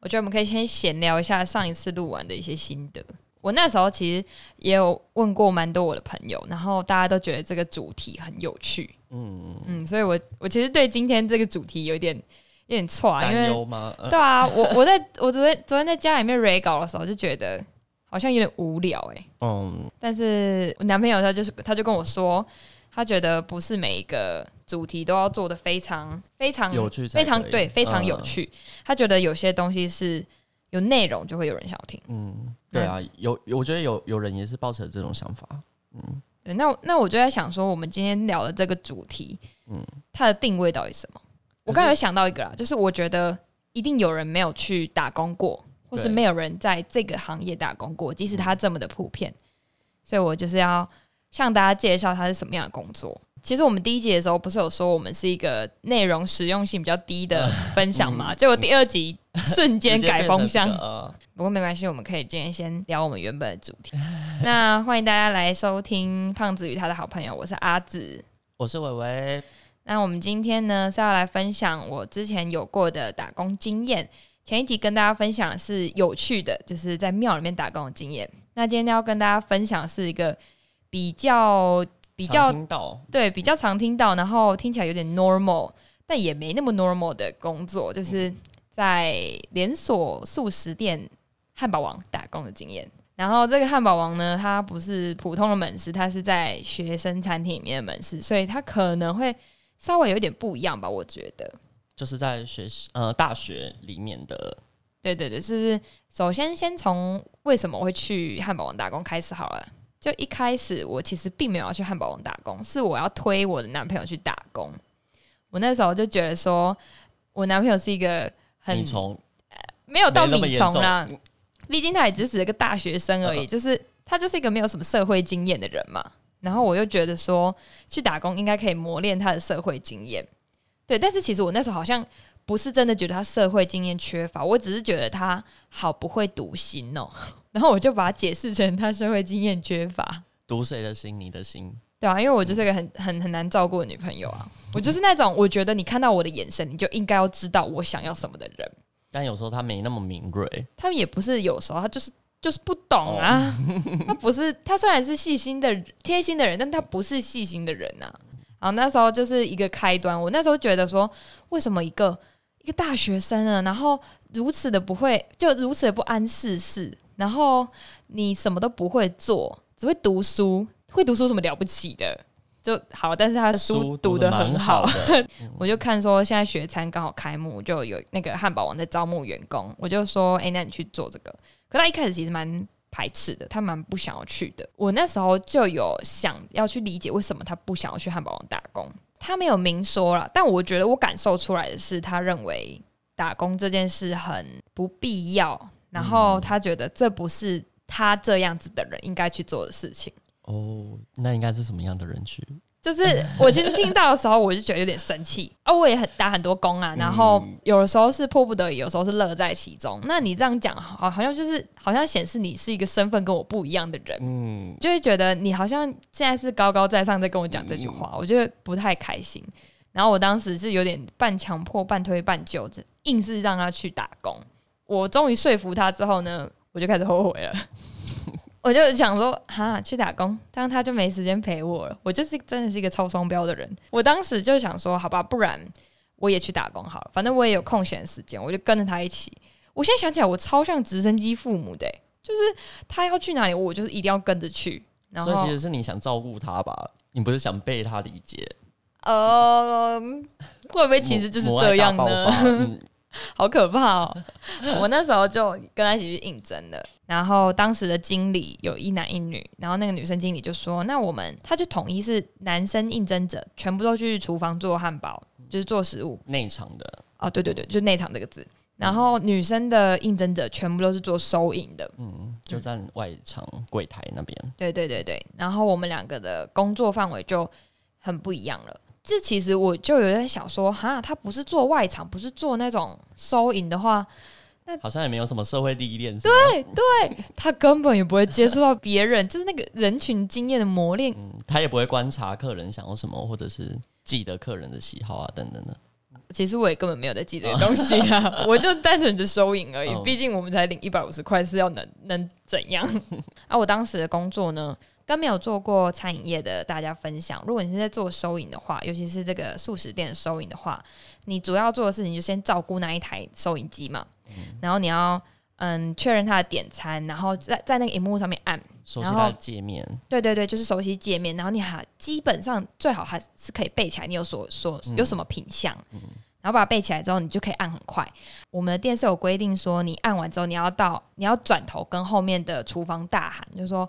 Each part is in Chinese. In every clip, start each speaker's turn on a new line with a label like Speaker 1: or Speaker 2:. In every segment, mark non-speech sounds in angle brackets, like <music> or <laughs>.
Speaker 1: 我觉得我们可以先闲聊一下上一次录完的一些心得。我那时候其实也有问过蛮多我的朋友，然后大家都觉得这个主题很有趣。嗯嗯，所以我我其实对今天这个主题有点有点错啊，因为对啊，我我在我昨天昨天在家里面 re 稿的时候就觉得好像有点无聊哎。嗯，但是我男朋友他就是他就跟我说，他觉得不是每一个主题都要做的非常非常
Speaker 2: 有趣，
Speaker 1: 非常对非常有趣。他觉得有些东西是。有内容就会有人想要听，
Speaker 2: 嗯，对啊，有我觉得有有人也是抱持这种想法，
Speaker 1: 嗯，对，那那我就在想说，我们今天聊的这个主题，嗯，它的定位到底是什么？我刚才想到一个啦，就是我觉得一定有人没有去打工过，或是没有人在这个行业打工过，即使它这么的普遍，所以我就是要向大家介绍它是什么样的工作。其实我们第一集的时候不是有说我们是一个内容实用性比较低的分享嘛？结果第二集瞬间改风向。不过没关系，我们可以今天先聊我们原本的主题。那欢迎大家来收听胖子与他的好朋友，我是阿紫，
Speaker 2: 我是伟伟。
Speaker 1: 那我们今天呢是要来分享我之前有过的打工经验。前一集跟大家分享是有趣的，就是在庙里面打工的经验。那今天要跟大家分享是一个比较。比较对比较常听到，然后听起来有点 normal，但也没那么 normal 的工作，就是在连锁素食店汉堡王打工的经验。然后这个汉堡王呢，它不是普通的门市，它是在学生餐厅里面的门市，所以它可能会稍微有点不一样吧？我觉得
Speaker 2: 就是在学习呃大学里面的，
Speaker 1: 对对对，就是首先先从为什么会去汉堡王打工开始好了。就一开始，我其实并没有要去汉堡王打工，是我要推我的男朋友去打工。我那时候就觉得说，我男朋友是一个很
Speaker 2: 从
Speaker 1: 没有到米虫啦，毕竟他也只是一个大学生而已，就是他就是一个没有什么社会经验的人嘛。然后我又觉得说，去打工应该可以磨练他的社会经验。对，但是其实我那时候好像不是真的觉得他社会经验缺乏，我只是觉得他好不会读心哦。<laughs> 然后我就把它解释成他社会经验缺乏，
Speaker 2: 读谁的心？你的心？
Speaker 1: 对啊，因为我就是一个很很很难照顾的女朋友啊。我就是那种我觉得你看到我的眼神，你就应该要知道我想要什么的人。
Speaker 2: 但有时候他没那么敏锐，
Speaker 1: 他们也不是有时候他就是就是不懂啊。<laughs> 他不是他虽然是细心的贴心的人，但他不是细心的人呐。然后那时候就是一个开端。我那时候觉得说，为什么一个一个大学生啊，然后如此的不会，就如此的不谙世事。然后你什么都不会做，只会读书，会读书什么了不起的就好。但是他的
Speaker 2: 书
Speaker 1: 读
Speaker 2: 的
Speaker 1: 很好，
Speaker 2: 的 <laughs>
Speaker 1: 我就看说现在学餐刚好开幕，就有那个汉堡王在招募员工，我就说，哎，那你去做这个。可他一开始其实蛮排斥的，他蛮不想要去的。我那时候就有想要去理解为什么他不想要去汉堡王打工，他没有明说了，但我觉得我感受出来的是，他认为打工这件事很不必要。然后他觉得这不是他这样子的人应该去做的事情。
Speaker 2: 哦，那应该是什么样的人去？
Speaker 1: 就是我其实听到的时候，我就觉得有点生气。哦，<laughs> 我也很打很多工啊，然后有的时候是迫不得已，有时候是乐在其中。那你这样讲，好，好像就是好像显示你是一个身份跟我不一样的人。嗯，就会觉得你好像现在是高高在上在跟我讲这句话，我觉得不太开心。然后我当时是有点半强迫、半推半就，硬是让他去打工。我终于说服他之后呢，我就开始后悔了。我就想说，哈，去打工，但他就没时间陪我了。我就是真的是一个超双标的人。我当时就想说，好吧，不然我也去打工好了，反正我也有空闲时间，我就跟着他一起。我现在想起来，我超像直升机父母的，就是他要去哪里，我就是一定要跟着去。
Speaker 2: 所以其实是你想照顾他吧？你不是想被他理解？
Speaker 1: 呃，会不会其实就是这样呢？<laughs> <laughs> 好可怕哦！我那时候就跟他一起去应征的，然后当时的经理有一男一女，然后那个女生经理就说：“那我们他就统一是男生应征者，全部都去厨房做汉堡，就是做食物
Speaker 2: 内场的
Speaker 1: 哦，对对对，就内场这个字。然后女生的应征者全部都是做收银的，
Speaker 2: 嗯，就在外场柜台那边。
Speaker 1: 对对对对，然后我们两个的工作范围就很不一样了。”这其实我就有点想说，哈，他不是做外场，不是做那种收银的话，
Speaker 2: 那好像也没有什么社会历练。
Speaker 1: 对对，他根本也不会接触到别人，就是那个人群经验的磨练。
Speaker 2: 嗯他也不会观察客人想要什么，或者是记得客人的喜好啊等等的。
Speaker 1: 其实我也根本没有在记这些东西啊，<laughs> 我就单纯的收银而已。
Speaker 2: 嗯
Speaker 1: 毕竟我们才领一百五十块，是要能能怎样？<laughs> 啊，我当时的工作呢，跟没有做过餐饮业的大家分享，如果你是在做收银的话，尤其是这个素食店的收银的话，你主要做的事情就先照顾那一台收银机嘛，然后你要嗯确认它的点餐，然后在在那个荧幕上面按。
Speaker 2: 熟悉它的界面，
Speaker 1: 对对对，就是熟悉界面，然后你还基本上最好还是可以背起来，你有所所有什么品相，然后把它背起来之后，你就可以按很快。我们的店是有规定说，你按完之后，你要到你要转头跟后面的厨房大喊，就是说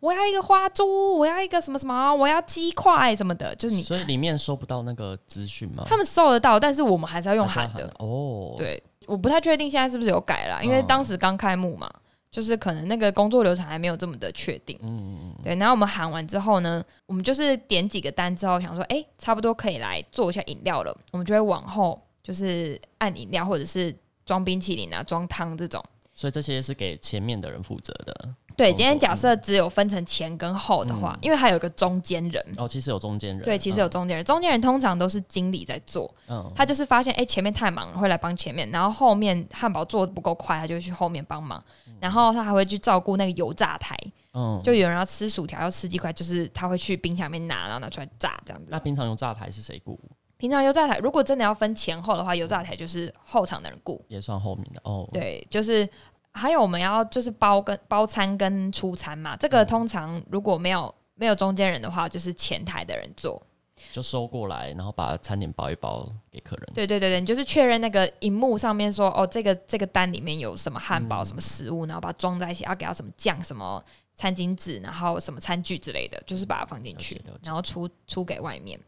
Speaker 1: 我要一个花猪，我要一个什么什么，我要鸡块什么的，就是你
Speaker 2: 所以里面收不到那个资讯吗？
Speaker 1: 他们收得到，但是我们还是要用喊的。
Speaker 2: 哦，，
Speaker 1: 对，我不太确定现在是不是有改了，因为
Speaker 2: 嗯
Speaker 1: 当时刚开幕嘛，就是可能那个工作流程还没有这么的确定。
Speaker 2: 嗯，
Speaker 1: 对，然后我们喊完之后呢，我们就是点几个单之后，想说，哎，差不多可以来做一下饮料了。我们就会往后就是按饮料，或者是装冰淇淋啊、装汤这种。
Speaker 2: 所以这些是给前面的人负责的。
Speaker 1: 对，今天假设只有分成前跟后的话，因为还有一个中间人。
Speaker 2: 哦，其实有中间人，
Speaker 1: 对，其实有中间人，中间人通常都是经理在做，
Speaker 2: 嗯，
Speaker 1: 他就是发现哎、诶前面太忙了，会来帮前面，然后后面汉堡做的不够快，他就会去后面帮忙，然后他还会去照顾那个油炸台，
Speaker 2: 嗯，
Speaker 1: 就有人要吃薯条要吃鸡块，就是他会去冰箱里面拿，然后拿出来炸这样子。
Speaker 2: 那。平常油炸台是谁雇？
Speaker 1: 平常油炸台如果真的要分前后的话，油炸台就是后场的人雇，
Speaker 2: 也算后面的哦。，
Speaker 1: 对，就是还有我们要就是包跟包餐跟出餐嘛，这个通常如果没有没有中间人的话，就是前台的人做。
Speaker 2: 就收过来，然后把餐点包一包给客人。
Speaker 1: 对对对对，你就是确认那个荧幕上面说哦，这个这个单里面有什么汉堡、
Speaker 2: 嗯
Speaker 1: 什么食物，然后把它装在一起，要给它什么酱、什么餐巾纸，然后什么餐具之类的，就是把它放进去然后出出给外面。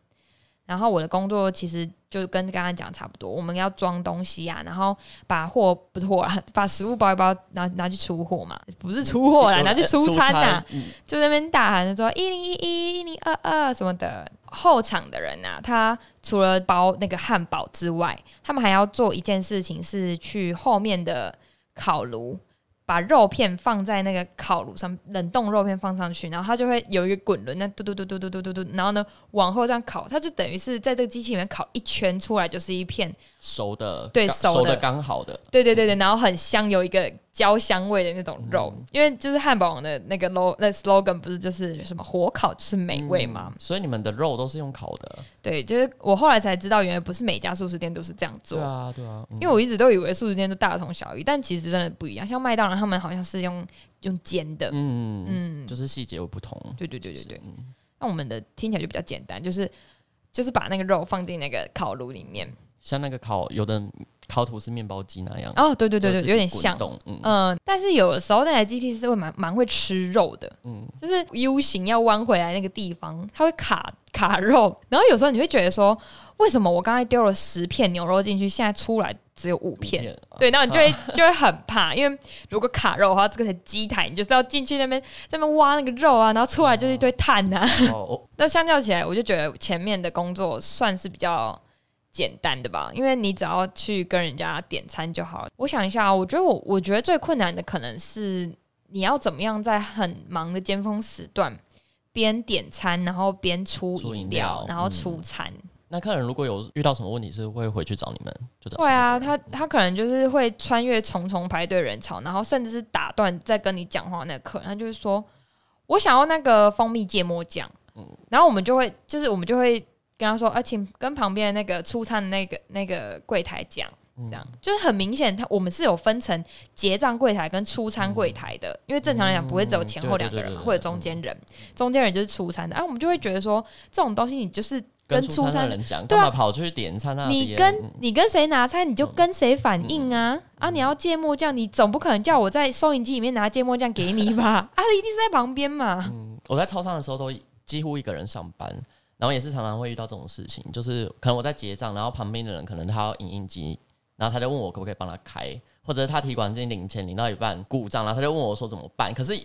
Speaker 1: 然后我的工作其实就跟刚刚讲的差不多，我们要装东西啊，然后把货不是货啊，<laughs> 把食物包一包，拿拿去出货嘛，不是出货啦，拿去出餐呐、
Speaker 2: 嗯
Speaker 1: 就在那边大喊着说一零一一、一零二二什么的。后场的人呐、他除了包那个汉堡之外，他们还要做一件事情，是去后面的烤炉。把肉片放在那个烤炉上，冷冻肉片放上去，然后它就会有一个滚轮，那嘟嘟嘟嘟嘟嘟嘟嘟，然后呢往后这样烤，它就等于是在这个机器里面烤一圈出来，就是一片，
Speaker 2: 熟的，
Speaker 1: 对熟的
Speaker 2: 刚好的，
Speaker 1: 对对对对，然后很香，有一个焦香味的那种肉，因为就是汉堡王的那个 low 那 slogan 不是就是什么火烤就是美味吗？
Speaker 2: 嗯所以你们的肉都是用烤的。
Speaker 1: 对，就是我后来才知道，原来不是每家素食店都是这样做。
Speaker 2: 对啊，对啊，嗯
Speaker 1: 因为我一直都以为素食店都大同小异，但其实真的不一样。像麦当劳他们好像是用用煎的，
Speaker 2: 嗯
Speaker 1: 嗯，
Speaker 2: 就是细节有不同。
Speaker 1: 对对对对对。
Speaker 2: 嗯
Speaker 1: 那我们的听起来就比较简单，就是就是把那个肉放进那个烤炉里面。
Speaker 2: 像那个烤，有的烤吐司面包机那样。
Speaker 1: 哦，对对对对，有点像。
Speaker 2: 嗯
Speaker 1: 嗯，但是有的时候那台机器是会蛮蛮会吃肉的，
Speaker 2: 嗯，
Speaker 1: 就是 U 型要弯回来那个地方，它会卡卡肉，然后有时候你会觉得说，为什么我刚才丢了十片牛肉进去，现在出来只有五片？对，然后你就会就会很怕，因为如果卡肉的话，这个机台你就是要进去那边在那边挖那个肉啊，然后出来就是一堆碳呐、啊。
Speaker 2: 哦，<laughs>
Speaker 1: 但相较起来，我就觉得前面的工作算是比较简单的吧，因为你只要去跟人家点餐就好了。我想一下啊，我觉得我我觉得最困难的可能是你要怎么样在很忙的尖峰时段边点餐，然后边出
Speaker 2: 出饮
Speaker 1: 饮料
Speaker 2: 料，
Speaker 1: 然后出餐。
Speaker 2: 那客人如果有遇到什么问题，是会回去找你们？就找
Speaker 1: 对啊，他他可能就是会穿越重重排队人潮，然后甚至是打断在跟你讲话那个客人，他就是说：“我想要那个蜂蜜芥末酱。”然后我们就会就是我们就会跟他说：“啊，请跟旁边的那个出餐的那个那个柜台讲。”这样就是很明显，他我们是有分成结账柜台跟出餐柜台的，因为正常来讲不会只有前后两个人或者中间人，中间人就是出餐的。啊，我们就会觉得说这种东西你就是
Speaker 2: 跟
Speaker 1: 出餐
Speaker 2: 的人讲，
Speaker 1: 对啊
Speaker 2: 跑去点餐啊？
Speaker 1: 你跟
Speaker 2: 嗯
Speaker 1: 你跟谁拿餐，你就跟谁反应啊、啊！你要芥末酱，你总不可能叫我在收银机里面拿芥末酱给你吧？<laughs> 啊，一定是在旁边嘛。
Speaker 2: 嗯我在超商的时候都几乎一个人上班，然后也是常常会遇到这种事情，就是可能我在结账，然后旁边的人可能他要影印机，然后他就问我可不可以帮他开，或者他提款机领钱领到一半故障，然后他就问我说怎么办，可是。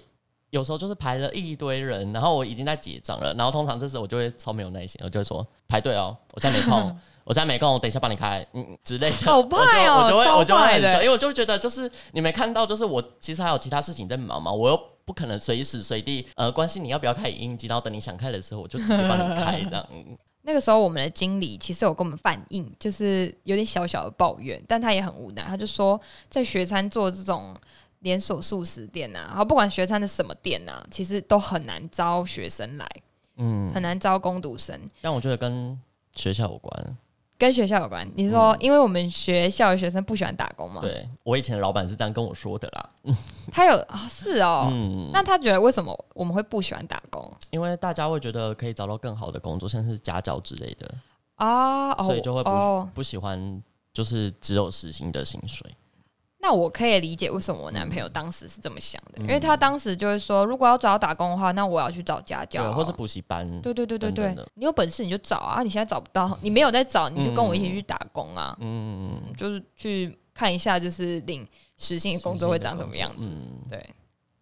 Speaker 2: 有时候就是排了一堆人，然后我已经在结账了，然后通常这时候我就会超没有耐心，我就会说排队哦，我现在没空，<laughs> 我现在没空，我等一下帮你开，嗯之类的。
Speaker 1: 好怕哦
Speaker 2: 我就会
Speaker 1: 超
Speaker 2: 我就会很凶，因为我就会觉得就是你没看到，就是我其实还有其他事情在忙嘛，我又不可能随时随地呃关心你要不要开影音机，然后等你想开的时候我就直接帮你开这样。嗯
Speaker 1: 那个时候我们的经理其实有跟我们反映，就是有点小小的抱怨，但他也很无奈，他就说在学餐做这种连锁素食店啊，然后不管学餐的什么店啊，其实都很难招学生来，
Speaker 2: 嗯，
Speaker 1: 很难招工读生。
Speaker 2: 但我觉得跟学校有关。
Speaker 1: 跟学校有关，你说，因为我们学校的学生不喜欢打工嘛？
Speaker 2: 对我以前的老板是这样跟我说的啦。<laughs>
Speaker 1: 他有啊，是哦。嗯，那他觉得为什么我们会不喜欢打工？
Speaker 2: 因为大家会觉得可以找到更好的工作，像是家教之类的啊，所以就会不不喜欢，就是只有实薪的薪水。
Speaker 1: 那我可以理解为什么我男朋友当时是这么想的，因为他当时就是说，如果要找打工的话，那我要去找家教，
Speaker 2: 或是补习班。
Speaker 1: 对对对对对，你有本事你就找啊！你现在找不到，你没有在找，你就跟我一起去打工啊！嗯嗯嗯，就是去看一下，就是领实薪的工作会长什么样子。对。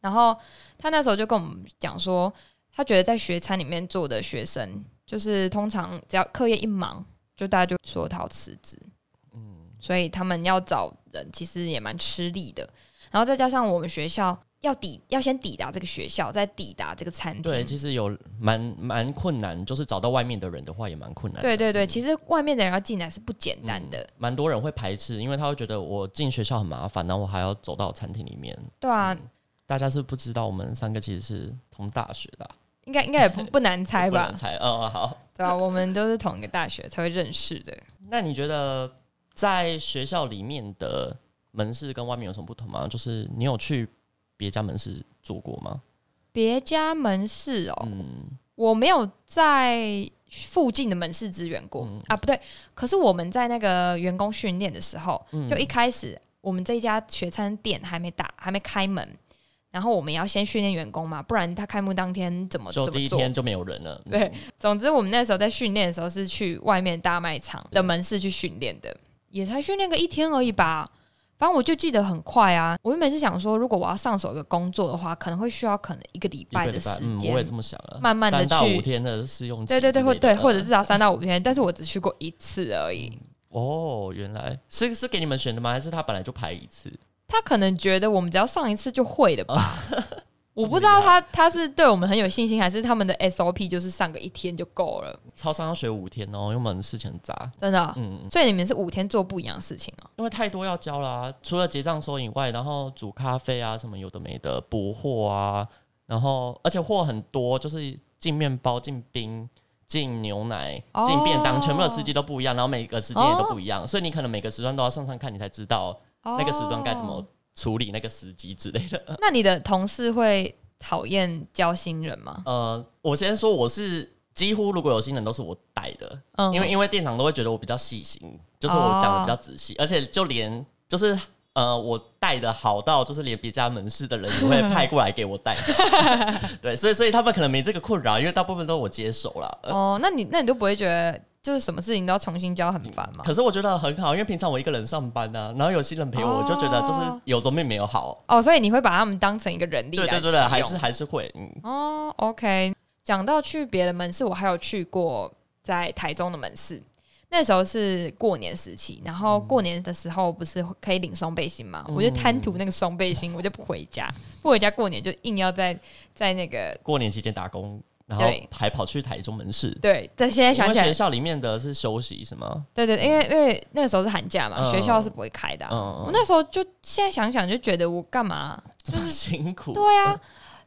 Speaker 1: 然后他那时候就跟我们讲说，他觉得在学餐里面做的学生，就是通常只要课业一忙，就大家就说他要辞职。所以他们要找人其实也蛮吃力的，然后再加上我们学校要抵要先抵达这个学校，再抵达这个餐厅。
Speaker 2: 对，其实有蛮蛮困难，就是找到外面的人的话也蛮困难。
Speaker 1: 对对对，其实外面的人要进来是不简单的。
Speaker 2: 蛮多人会排斥，因为他会觉得我进学校很麻烦，然后我还要走到餐厅里面。
Speaker 1: 对啊，
Speaker 2: 大家是不知道我们三个其实是同大学的，
Speaker 1: 应该应该也不不难猜吧？<laughs>
Speaker 2: 猜哦好，
Speaker 1: 对啊，我们都是同一个大学才会认识的。
Speaker 2: 那你觉得？在学校里面的门市跟外面有什么不同吗？就是你有去别家门市做过吗？
Speaker 1: 别家门市哦，我没有在附近的门市支援过啊。不对，可是我们在那个员工训练的时候，就一开始我们这家学餐店还没打，还没开门。然后我们要先训练员工嘛，不然他开幕当天怎么
Speaker 2: 就第一天就没有人了？
Speaker 1: 对，总之我们那时候在训练的时候是去外面大卖场的门市去训练的。也才训练个一天而已吧，反正我就记得很快啊。我原本是想说，如果我要上手一个工作的话，可能会需要可能一个礼拜的时间。
Speaker 2: 我也这么想啊，
Speaker 1: 慢慢的去
Speaker 2: 三到五天的试用期。
Speaker 1: 对对对，或对，或者至少三到五天。但是我只去过一次而已。
Speaker 2: 哦，原来是是给你们选的吗？还是他本来就排一次？
Speaker 1: 他可能觉得我们只要上一次就会了吧。<laughs> 我不知道他他是对我们很有信心，还是他们的 SOP 就是上个一天就够了。
Speaker 2: 超商要学五天哦，因为我们事情很杂，
Speaker 1: 真的。嗯，所以你们是五天做不一样的事情哦。
Speaker 2: 因为太多要教啦，除了结账收以外，然后煮咖啡啊，什么有的没的，补货啊，然后而且货很多，就是进面包、进冰、进牛奶、进便当，全部的司机都不一样，然后每个时间也都不一样，所以你可能每个时段都要上上看，你才知道那个时段该怎么。处理那个时机之类的。<laughs>
Speaker 1: 那你的同事会讨厌教新人吗？
Speaker 2: 呃，我先说，我是几乎如果有新人都是我带的，嗯，因为因为店长都会觉得我比较细心，就是我讲的比较仔细，而且就连就是呃，我带的好到就是连别家门市的人也会派过来给我带，<laughs> 对，所以所以他们可能没这个困扰，因为大部分都是我接手了。
Speaker 1: 哦，那你那你都不会觉得？就是什么事情都要重新教，很烦嘛。
Speaker 2: 可是我觉得很好，因为平常我一个人上班呢，然后有新人陪我，我就觉得就是有总比没有好。
Speaker 1: 哦，所以你会把他们当成一个人力来对对对，
Speaker 2: 还是还是会。嗯。
Speaker 1: 哦，OK。讲到去别的门市，我还有去过在台中的门市，那时候是过年时期，然后过年的时候不是可以领双背心嘛？我就贪图那个双背心，<laughs> 我就不回家，不回家过年就硬要在在那个
Speaker 2: 过年期间打工。然后还跑去台中门市，
Speaker 1: 对，但现在想起来，
Speaker 2: 学校里面的是休息是吗？
Speaker 1: 对对，因为因为那个时候是寒假嘛，学校是不会开的。嗯我那时候就现在想想就觉得我干嘛
Speaker 2: 这么辛苦？
Speaker 1: 对啊，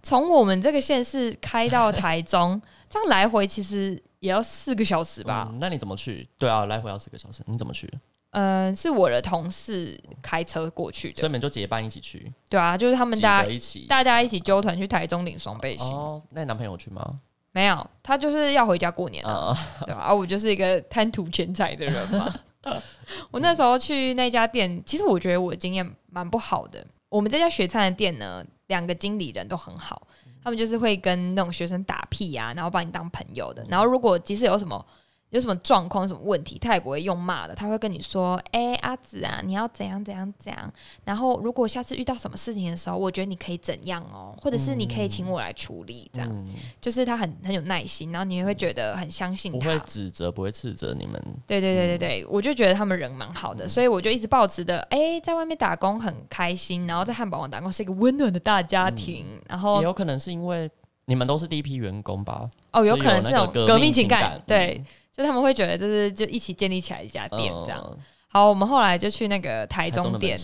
Speaker 1: 从我们这个县市开到台中，这样来回其实也要四个小时吧？
Speaker 2: 那你怎么去？对啊，来回要四个小时，你怎么去？
Speaker 1: 嗯，是我的同事开车过去的，
Speaker 2: 所以你们就结伴一起去。
Speaker 1: 对啊，就是他们大家
Speaker 2: 一起，
Speaker 1: 大家一起揪团去台中领双倍薪。
Speaker 2: 哦，那你男朋友去吗？
Speaker 1: 没有，他就是要回家过年啊，对吧？啊，我就是一个贪图钱财的人嘛。<laughs> 我那时候去那家店，其实我觉得我的经验蛮不好的。我们这家学餐的店呢，两个经理人都很好，他们就是会跟那种学生打屁呀，然后把你当朋友的。然后如果即使有什么。有什么状况、什么问题，他也不会用骂的，他会跟你说：“哎，阿紫啊，你要怎样怎样怎样。”然后，如果下次遇到什么事情的时候，我觉得你可以怎样哦，或者是你可以请我来处理，这样。就是他很很有耐心，然后你也会觉得很相信他，
Speaker 2: 不会指责，不会斥责你们。
Speaker 1: 对对对对对，我就觉得他们人蛮好的，所以我就一直保持的，哎，在外面打工很开心，然后在汉堡王打工是一个温暖的大家庭，然后
Speaker 2: 也有可能是因为你们都是第一批员工吧？
Speaker 1: 哦，有可能是那种革命情感，对。就他们会觉得就是就一起建立起来一家店这样。
Speaker 2: 嗯
Speaker 1: 好，我们后来就去那个台
Speaker 2: 台中
Speaker 1: 中店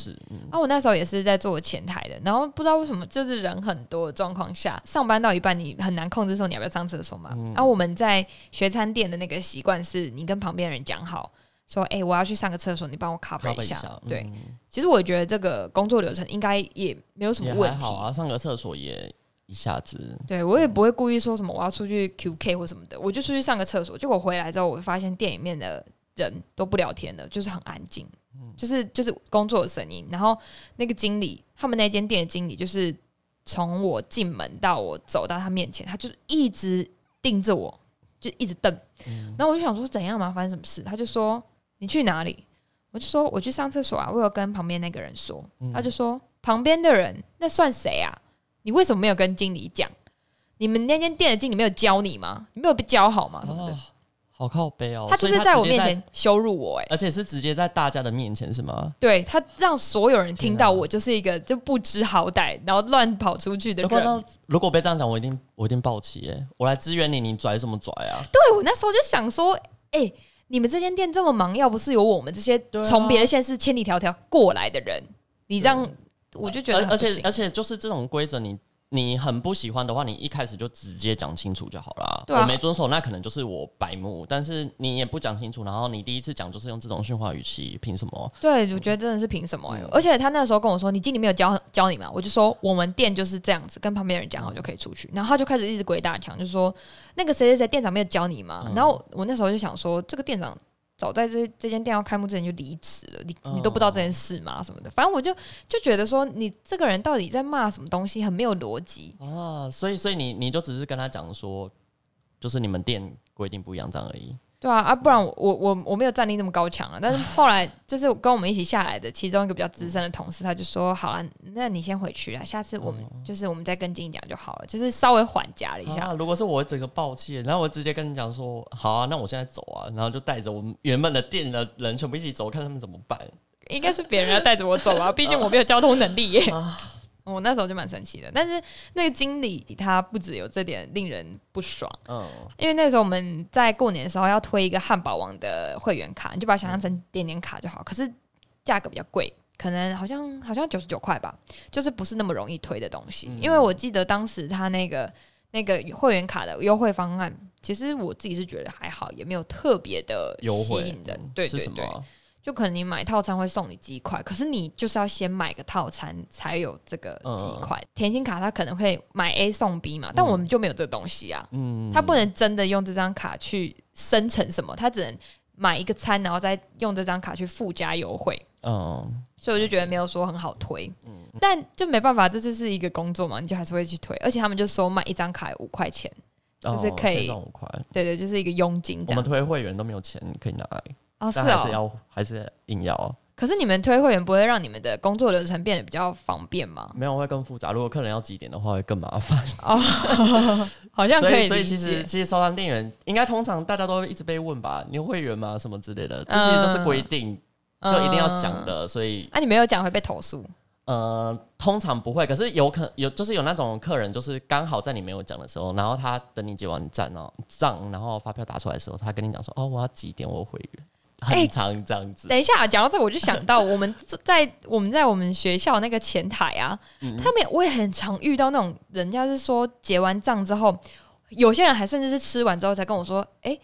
Speaker 1: 啊，我那时候也是在做前台的，然后不知道为什么，就是人很多的状况下，上班到一半，你很难控制说你要不要上厕所嘛。
Speaker 2: 嗯
Speaker 1: 然后我们在学餐店的那个习惯是，你跟旁边人讲好，说，哎、我要去上个厕所，你帮我 cover 一
Speaker 2: cover
Speaker 1: 下。对，
Speaker 2: 嗯
Speaker 1: 其实我觉得这个工作流程应该也没有什么问题。
Speaker 2: 好啊，上个厕所也一下子，
Speaker 1: 对我也不会故意说什么我要出去 QK 或什么的，我就出去上个厕所。结果回来之后，我发现店里面的人都不聊天了，就是很安静，就是就是工作的声音。然后那个经理，他们那间店的经理，就是从我进门到我走到他面前，他就是一直盯着我，就一直瞪。然后我就想说怎样嘛，发生什么事？他就说你去哪里？我就说我去上厕所啊，我有跟旁边那个人说。他就说旁边的人那算谁啊？你为什么没有跟经理讲？你们那间店的经理没有教你吗？你没有被教好吗？什么的？
Speaker 2: 哦好靠背哦，
Speaker 1: 他就是在我面前羞辱我、哎，
Speaker 2: 而且是直接在大家的面前是吗？
Speaker 1: 对他让所有人听到我就是一个就不知好歹，然后乱跑出去的人。
Speaker 2: 如果如果被这样讲，我一定我一定暴起耶！我来支援你，你拽什么拽啊？
Speaker 1: 对我那时候就想说，哎、你们这间店这么忙，要不是有我们这些从别的县市千里迢迢过来的人，你这样我就觉得
Speaker 2: 而且而且就是这种规则，你你很不喜欢的话，你一开始就直接讲清楚就好了。
Speaker 1: 对啊
Speaker 2: 我没遵守，那可能就是我白目，但是你也不讲清楚，然后你第一次讲就是用这种训话语气，凭什么？
Speaker 1: 对，我觉得真的是凭什么、欸？
Speaker 2: 嗯
Speaker 1: 而且他那时候跟我说，你经理没有教教你嘛？我就说我们店就是这样子，跟旁边人讲好就可以出去。然后他就开始一直鬼打墙，就说那个谁谁谁店长没有教你嘛？
Speaker 2: 嗯
Speaker 1: 然后我那时候就想说，这个店长早在这这间店要开幕之前就离职了，你你都不知道这件事吗？什么的，反正我就就觉得说，你这个人到底在骂什么东西，很没有逻辑。
Speaker 2: 啊，所以所以你你就只是跟他讲说，就是你们店规定不一样这样而已。
Speaker 1: 对啊，啊，不然我我我我没有战力那么高强啊。但是后来就是跟我们一起下来的其中一个比较资深的同事，他就说：“好了，那你先回去啊，下次我们、就是我们再跟经理讲就好了，就是稍微缓夹了一下。
Speaker 2: 啊，如果是我整个暴气，然后我直接跟你讲说，好啊，那我现在走啊，然后就带着我们原本的店的人全部一起走，看他们怎么办。
Speaker 1: 应该是别人要带着我走啊，毕竟我没有交通能力耶。我那时候就蛮生气的，但是那个经理他不只有这点令人不爽，
Speaker 2: 嗯，
Speaker 1: 因为那时候我们在过年的时候要推一个汉堡王的会员卡，你就把它想象成点点卡就好，可是价格比较贵。可能好像好像九十九块吧，就是不是那么容易推的东西。因为我记得当时他那个那个会员卡的优惠方案，其实我自己是觉得还好，也没有特别的吸引人。
Speaker 2: 嗯
Speaker 1: 对对对？就可能你买套餐会送你鸡块，可是你就是要先买个套餐才有这个鸡块。甜心卡它可能会买 A 送 B 嘛，但我们就没有这个东西啊。
Speaker 2: 嗯，
Speaker 1: 它不能真的用这张卡去生成什么，它只能买一个餐，然后再用这张卡去附加优惠。
Speaker 2: 嗯，
Speaker 1: 所以我就觉得没有说很好推，但就没办法，这就是一个工作嘛，你就还是会去推。而且他们就说买一张卡五块钱，就是
Speaker 2: 哦
Speaker 1: 可以对对，就是一个佣金。
Speaker 2: 我们推会员都没有钱可以拿来，
Speaker 1: 哦，是哦。
Speaker 2: 但还是要还是硬要啊，
Speaker 1: 可是你们推会员不会让你们的工作流程变得比较方便吗？
Speaker 2: 没有会更复杂。如果客人要几点的话，会更麻烦。
Speaker 1: 哦，<laughs> 好像
Speaker 2: 所
Speaker 1: 可理
Speaker 2: 以所以其实
Speaker 1: 解。
Speaker 2: 其实收单店员应该通常大家都会一直被问吧，你有会员吗？什么之类的，这其实就是规定，就一定要讲的。所以
Speaker 1: 啊，你没有讲会被投诉
Speaker 2: 呃，通常不会，可是有可有就是有那种客人，就是刚好在你没有讲的时候，然后他等你结完账哦账，然后发票打出来的时候，他跟你讲说，哦，我要几点我有会员，
Speaker 1: 哎
Speaker 2: 很长这样子。
Speaker 1: 等一下，讲到这个，我就想到我们 <laughs> 在我们在我们学校那个前台啊，
Speaker 2: 嗯
Speaker 1: 他们我也很常遇到那种人家是说结完账之后，有些人还甚至是吃完之后才跟我说，哎、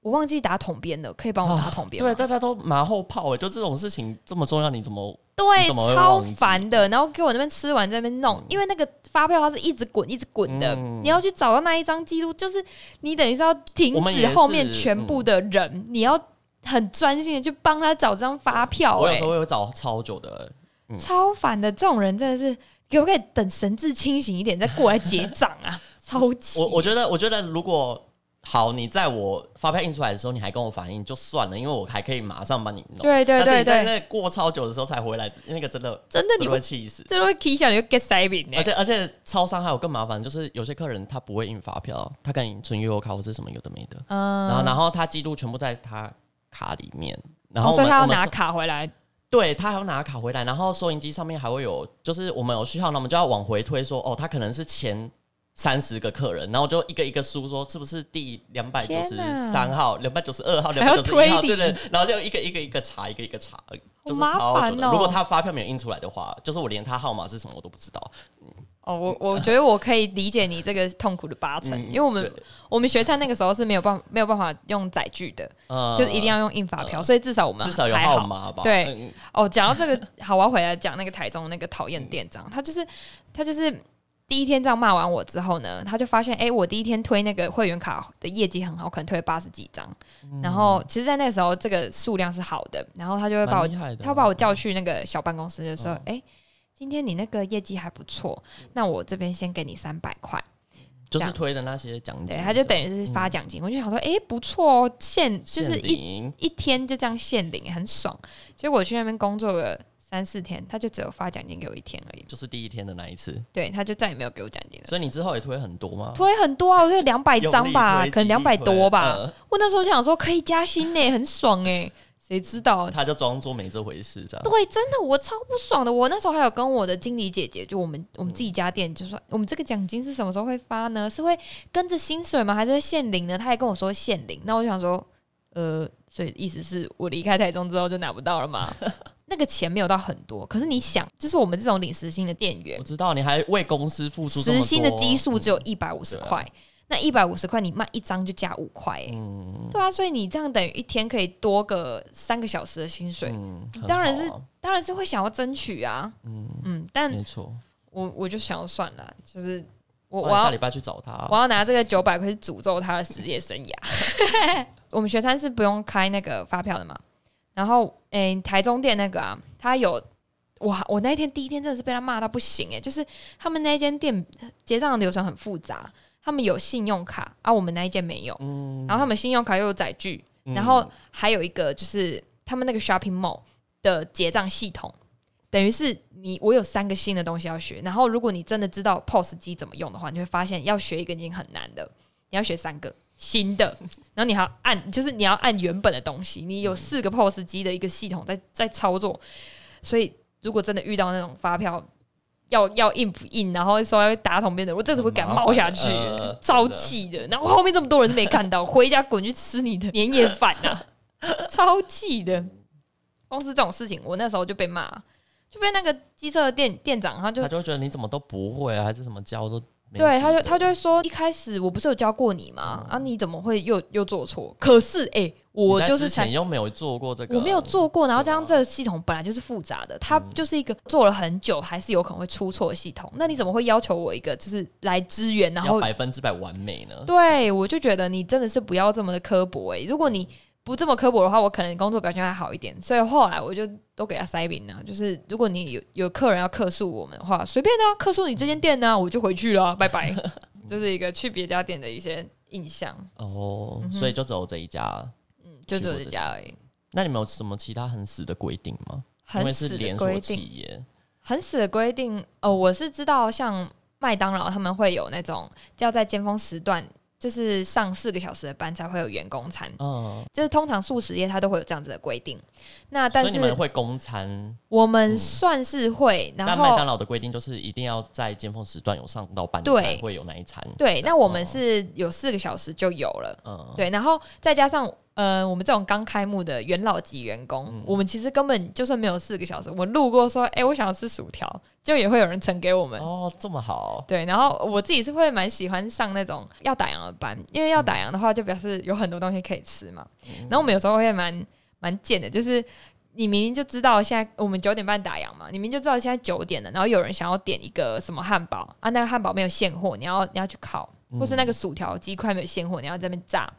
Speaker 1: 我忘记打桶边了，可以帮我打统编吗？
Speaker 2: 对，大家都马后炮哎，就这种事情这么重要，你怎么？
Speaker 1: 对，超烦的。然后给我那边吃完在那边弄，因为那个发票它是一直滚一直滚的，
Speaker 2: 嗯
Speaker 1: 你要去找到那一张记录，就是你等于是要停止后面全部的人，你要很专心的去帮他找张发票、哎
Speaker 2: 我有时候会找超久的，嗯
Speaker 1: 超烦的，这种人真的是可不可以等神志清醒一点再过来结账啊？<laughs> 超级，
Speaker 2: 我我觉得，我觉得如果好，你在我发票印出来的时候，你还跟我反映就算了，因为我还可以马上帮你弄。
Speaker 1: 对对对对，
Speaker 2: 你在那过超久的时候才回来，那个真的真的
Speaker 1: 你会
Speaker 2: 会气死。
Speaker 1: 这都会踢下你就 get 塞饼呢
Speaker 2: 而。且而且超商还有更麻烦，就是有些客人他不会印发票，他跟你存悠游卡或者什么有的没的，
Speaker 1: 嗯，
Speaker 2: 然后然后他记录全部在他卡里面，然后我
Speaker 1: 哦所以他要拿卡回来，
Speaker 2: 对他还要拿卡回来，然后收银机上面还会有，就是我们有序号，那我们就要往回推说，哦，他可能是前三十个客人，然后就一个一个输，说是不是第两百九十三号、两百九十二号、两百九十一号，对对，然后就一个一个一个查，一个一个查，就是超久的。
Speaker 1: 哦
Speaker 2: 如果他发票没有印出来的话，就是我连他号码是什么我都不知道。
Speaker 1: 哦，我我觉得我可以理解你这个痛苦的八成，
Speaker 2: 嗯
Speaker 1: 因为我们我们学餐那个时候是没有办没有办法用载具的，
Speaker 2: 嗯
Speaker 1: 就是一定要用印发票，所以至少我们
Speaker 2: 至少有
Speaker 1: 还好。
Speaker 2: 号码吧？
Speaker 1: 对。
Speaker 2: 嗯，
Speaker 1: 哦，讲到这个，好，我要回来讲那个台中那个讨厌店长，他就是他就是第一天这样骂完我之后呢，他就发现，哎、我第一天推那个会员卡的业绩很好，可能推了八十几张，然后其实，在那个时候这个数量是好的，然后他就会把我他把我叫去那个小办公室，就说，哎、今天你那个业绩还不错，那我这边先给你三百块，
Speaker 2: 就是推的那些奖金，
Speaker 1: 对，他就等于是发奖金，我就想说，哎、不错哦，现就是一一天就这样现领，很爽。结果我去那边工作了三四天，他就只有发奖金给我一天而已，
Speaker 2: 就是第一天的那一次，
Speaker 1: 对，他就再也没有给我奖金了。
Speaker 2: 所以你之后也推很多吗？
Speaker 1: 推很多啊，我推两百张吧，可能两百多吧。
Speaker 2: 呃。
Speaker 1: 我那时候就想说可以加薪呢，很爽哎，谁知道？
Speaker 2: 他就装作没这回事，这样。
Speaker 1: 对，真的我超不爽的。我那时候还有跟我的经理姐姐，就我们我们自己家店，就说我们这个奖金是什么时候会发呢？是会跟着薪水吗？还是会现领呢？他还跟我说限领，那我就想说，呃，所以意思是我离开台中之后就拿不到了吗？<laughs> 那个钱没有到很多，可是你想，就是我们这种领时薪的店员
Speaker 2: 我，知道你还为公司付出
Speaker 1: 时薪的基数只有一百五十块，那一百五十块你卖一张就加五块，哎、
Speaker 2: 嗯
Speaker 1: 对啊，所以你这样等于一天可以多个三个小时的薪水，
Speaker 2: 嗯，很
Speaker 1: 当然是当然是会想要争取啊，
Speaker 2: 嗯，
Speaker 1: 嗯，但
Speaker 2: 没错。
Speaker 1: 我我就想要算了，就是我我要
Speaker 2: 下礼拜去找他
Speaker 1: 我。要拿这个九百块去诅咒他的职业生涯。<laughs> 我们学餐是不用开那个发票的嘛，然后诶、台中店那个啊，他有。哇！我那一天第一天真的是被他骂到不行诶、就是他们那间店结账的流程很复杂，他们有信用卡啊，我们那一间没有，
Speaker 2: 嗯。
Speaker 1: 然后他们信用卡又有载具，
Speaker 2: 嗯。
Speaker 1: 然后还有一个就是他们那个 shopping mall 的结账系统，等于是你我有三个新的东西要学，然后如果你真的知道 POS 机怎么用的话，你会发现要学一个已经很难的，你要学三个新的，然后你还要按，就是你要按原本的东西，你有四个 POS 机的一个系统在在操作，所以如果真的遇到那种发票。要要印不印，然后说要打桶边的，我真的会敢冒下去，超气的。然后后面这么多人都没看到，<laughs> 回家滚去吃你的年夜饭啊！超气的。公司这种事情，我那时候就被骂，就被那个机车的店店长，他就
Speaker 2: 他就会觉得你怎么都不会啊，还是什么教都
Speaker 1: 对，他就他就会说，一开始我不是有教过你吗？啊，你怎么会又又做错？可是哎、我就是才
Speaker 2: 之前又没有做过这个，
Speaker 1: 我没有做过，然后加上这个系统本来就是复杂的，它就是一个做了很久还是有可能会出错的系统。那你怎么会要求我一个就是来支援，然后
Speaker 2: 百分之百完美呢。
Speaker 1: 对我就觉得你真的是不要这么的刻薄诶、如果你不这么刻薄的话，我可能工作表现还好一点。所以后来我就都给他塞饼啊，就是如果你有有客人要客诉我们的话，随便啊，客诉你这间店呢、我就回去了，拜拜。<laughs> 就是一个去别家店的一些印象，
Speaker 2: 哦，所以就只有这一家。
Speaker 1: 嗯，就只有这
Speaker 2: 去过这
Speaker 1: 家而已。
Speaker 2: 那你们有什么其他很死的规定吗？因为是
Speaker 1: 很死的
Speaker 2: 连锁
Speaker 1: 规定，
Speaker 2: 企业，
Speaker 1: 很死的规定。哦，我是知道，像麦当劳他们会有那种要在尖峰时段，就是上四个小时的班才会有员工餐，
Speaker 2: 嗯，
Speaker 1: 就是通常素食业它都会有这样子的规定。那但
Speaker 2: 所以你们会供餐，
Speaker 1: 我们算是会，然
Speaker 2: 后麦当劳的规定就是一定要在尖峰时段有上到班
Speaker 1: 对
Speaker 2: 才会有那一餐。
Speaker 1: 对，那我们
Speaker 2: 哦
Speaker 1: 是有四个小时就有了。
Speaker 2: 嗯，
Speaker 1: 对，然后再加上呃，我们这种刚开幕的元老级员工，
Speaker 2: 嗯
Speaker 1: 我们其实根本就算没有四个小时，我路过说，哎、我想要吃薯条，就也会有人盛给我们。
Speaker 2: 哦，这么好，
Speaker 1: 对，然后我自己是会蛮喜欢上那种要打烊的班，因为要打烊的话，就表示有很多东西可以吃嘛。然后我们有时候会蛮蛮贱的，就是你明明就知道现在我们九点半打烊嘛，你明明就知道现在九点了，然后有人想要点一个什么汉堡啊，那个汉堡没有现货，你要你要去烤，或是那个薯条鸡块没有现货，你要在那边炸。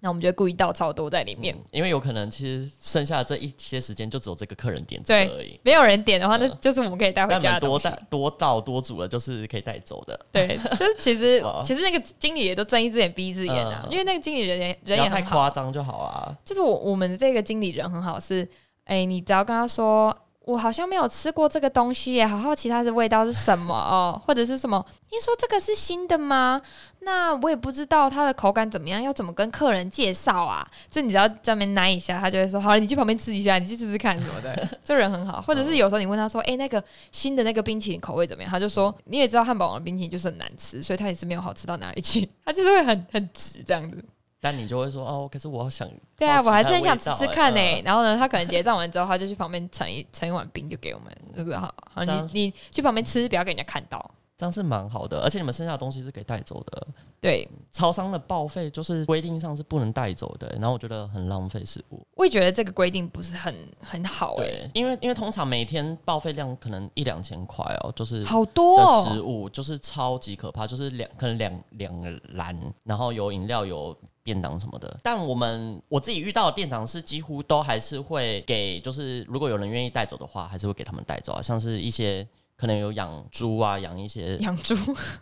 Speaker 1: 那我们就故意倒超多在里面，
Speaker 2: 嗯因为有可能其实剩下的这一些时间就只有这个客人点这
Speaker 1: 对
Speaker 2: 个而已。
Speaker 1: 没有人点的话，那就是我们可以带回家的多。
Speaker 2: 带多到多煮了，就是可以带走的，
Speaker 1: 对，<laughs> 就是其实其实那个经理也都睁一只眼闭一只眼啊，
Speaker 2: 嗯
Speaker 1: 因为那个经理人人也很好，
Speaker 2: 夸张就好啊。
Speaker 1: 就是我我们的这个经理人很好，是哎、你只要跟他说我好像没有吃过这个东西耶，好好奇它的味道是什么哦，或者是什么？听说这个是新的吗？那我也不知道它的口感怎么样，要怎么跟客人介绍啊？就你只要在那边拿一下，他就会说：“好了，你去旁边吃一下，你去吃吃看什么的。<laughs> ”这人很好，或者是有时候你问他说：“哎、那个新的那个冰淇淋口味怎么样？”他就说：“你也知道汉堡王的冰淇淋就是很难吃，所以它也是没有好吃到哪里去。<laughs> ”他就是会很很直这样子。
Speaker 2: 但你就会说哦，可是我想，
Speaker 1: 对啊，我还是很想吃吃看呢、
Speaker 2: 嗯
Speaker 1: 然后呢，他可能结账完之后，他就去旁边盛一盛一碗冰就给我们，对不对？好，好，你你去旁边吃，不要给人家看到。
Speaker 2: 这样是蛮好的，而且你们剩下的东西是可以带走的。
Speaker 1: 对，
Speaker 2: 超商的报废就是规定上是不能带走的，然后我觉得很浪费食物。
Speaker 1: 我也觉得这个规定不是很很好哎、
Speaker 2: 对，因为因为通常每天报废量可能一两千块哦，就是
Speaker 1: 好多
Speaker 2: 的食
Speaker 1: 哦。
Speaker 2: 物就是超级可怕，就是两可能两两个篮，然后有饮料有。便当什么的，但我们我自己遇到的店长是几乎都还是会给，就是如果有人愿意带走的话，还是会给他们带走啊，像是一些可能有养猪啊，养一些
Speaker 1: 养猪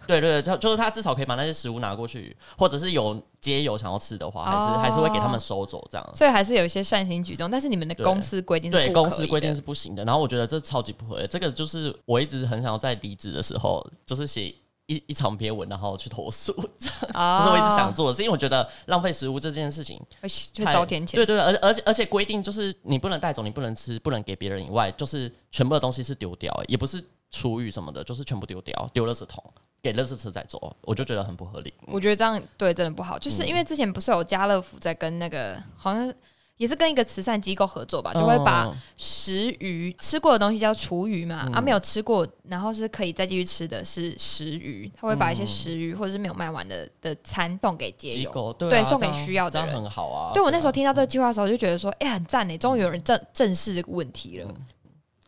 Speaker 2: 对对 <laughs> 对，就就是他至少可以把那些食物拿过去，或者是有街友想要吃的话，还是、
Speaker 1: 哦
Speaker 2: 还是会给他们收走这样。
Speaker 1: 所以还是有一些善心举动，但是你们的公司规定是
Speaker 2: 对，公司规定是不行的。然后我觉得这超级不合理，这个就是我一直很想要在离职的时候，就是写一一长篇文，然后去投诉，<laughs> 这
Speaker 1: 啊
Speaker 2: 是我一直想做的是，因为我觉得浪费食物这件事情
Speaker 1: 会去
Speaker 2: 太
Speaker 1: 遭天谴。
Speaker 2: 对对，而而且而且规定就是你不能带走，你不能吃，不能给别人以外，就是全部的东西是丢掉，也不是厨余什么的，就是全部丢掉，丢垃圾桶，给垃圾车载走，我就觉得很不合理。
Speaker 1: 我觉得这样对真的不好，就是因为之前不是有家乐福在跟那个好像也是跟一个慈善机构合作吧，就会把
Speaker 2: 嗯
Speaker 1: 食余吃过的东西叫厨余嘛，
Speaker 2: 嗯。
Speaker 1: 啊没有吃过，然后是可以再继续吃的是食余，他会把一些
Speaker 2: 嗯。
Speaker 1: 食余或者是没有卖完的的餐送给街友。
Speaker 2: 机构对啊
Speaker 1: 对送给需要的人。
Speaker 2: 很好啊。
Speaker 1: 对我那时候
Speaker 2: 啊。
Speaker 1: 听到这个计划的时候，我就觉得说，哎、很赞呢，终于有人正正视这个问题了，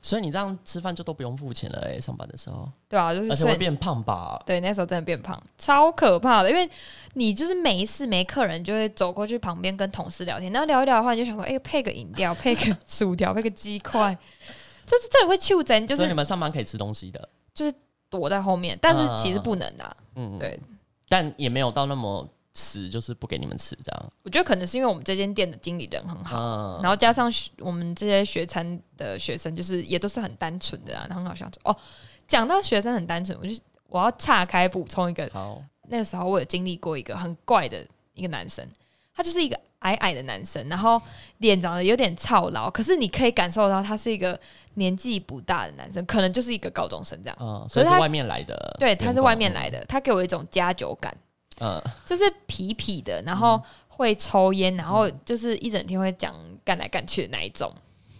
Speaker 2: 所以你这样吃饭就都不用付钱了哎、上班的时候，
Speaker 1: 对啊，就是
Speaker 2: 而且会变胖吧？
Speaker 1: 对，那时候真的变胖，超可怕的。因为你就是没事没客人，就会走过去旁边跟同事聊天，然后聊一聊的话，你就想说，哎、配个饮料，配个 <laughs> 薯条，配个鸡块，<laughs> 就是真的会触真，就
Speaker 2: 所以你
Speaker 1: 是
Speaker 2: 们上班可以吃东西的，就是
Speaker 1: 躲在后面，但是其实不能的啊、
Speaker 2: 嗯，
Speaker 1: 对，
Speaker 2: 但也没有到那么死，就是不给你们吃这样。
Speaker 1: 我觉得可能是因为我们这间店的经理人很好。
Speaker 2: 嗯，
Speaker 1: 然后加上我们这些学餐的学生，就是也都是很单纯的啊，然后很好相处。哦，讲到学生很单纯，我就我要岔开补充一个
Speaker 2: 好，
Speaker 1: 那个时候我有经历过一个很怪的一个男生，他就是一个矮矮的男生，然后脸长得有点操劳，可是你可以感受到他是一个年纪不大的男生，可能就是一个高中生这样。
Speaker 2: 嗯，所以是外面来的，
Speaker 1: 对，他是外面来，的，他给我一种家酒感，
Speaker 2: 嗯，
Speaker 1: 就是痞痞的，然后会抽烟，然后就是一整天会讲干来干去的那一种。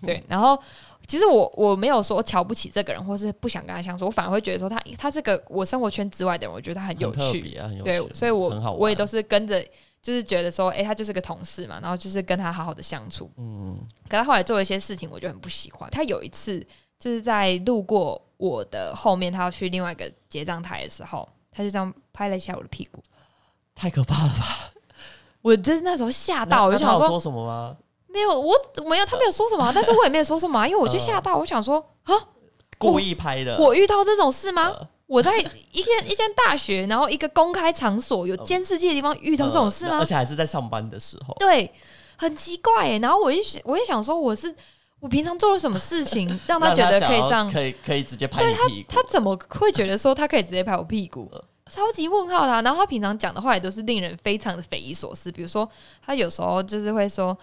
Speaker 1: 对，然后其实我我没有说瞧不起这个人，或是不想跟他相处，我反而会觉得说他他是个我生活圈之外的人，我觉得他很有趣。对，所以我我也都是跟着，就是觉得说，哎、他就是个同事嘛，然后就是跟他好好的相处。
Speaker 2: 嗯，
Speaker 1: 可他后来做了一些事情，我就很不喜欢。他有一次就是在路过我的后面，他要去另外一个结账台的时候，他就这样拍了一下我的屁股。
Speaker 2: 太可怕了吧？<laughs>
Speaker 1: 我就是那时候吓到，我就想说
Speaker 2: 说什么吗？
Speaker 1: 没有，我没有，他没有说什么啊，<laughs> 但是我也没有说什么啊，因为我就吓到，我想说啊，
Speaker 2: 故意拍的，
Speaker 1: 我遇到这种事吗？
Speaker 2: 呃
Speaker 1: 我在一间一间大学，然后一个公开场所有监视器的地方遇到这种事吗
Speaker 2: 呃而？且还是在上班的时候，
Speaker 1: 对，很奇怪耶。然后我一想我也想说，我是我平常做了什么事情让他觉得可以这样？
Speaker 2: 可以可以直接拍你屁股，
Speaker 1: 他怎么会觉得说他可以直接拍我屁股？超级问号的啊、然后他平常讲的话也都是令人非常的匪夷所思。比如说，他有时候就是会说：“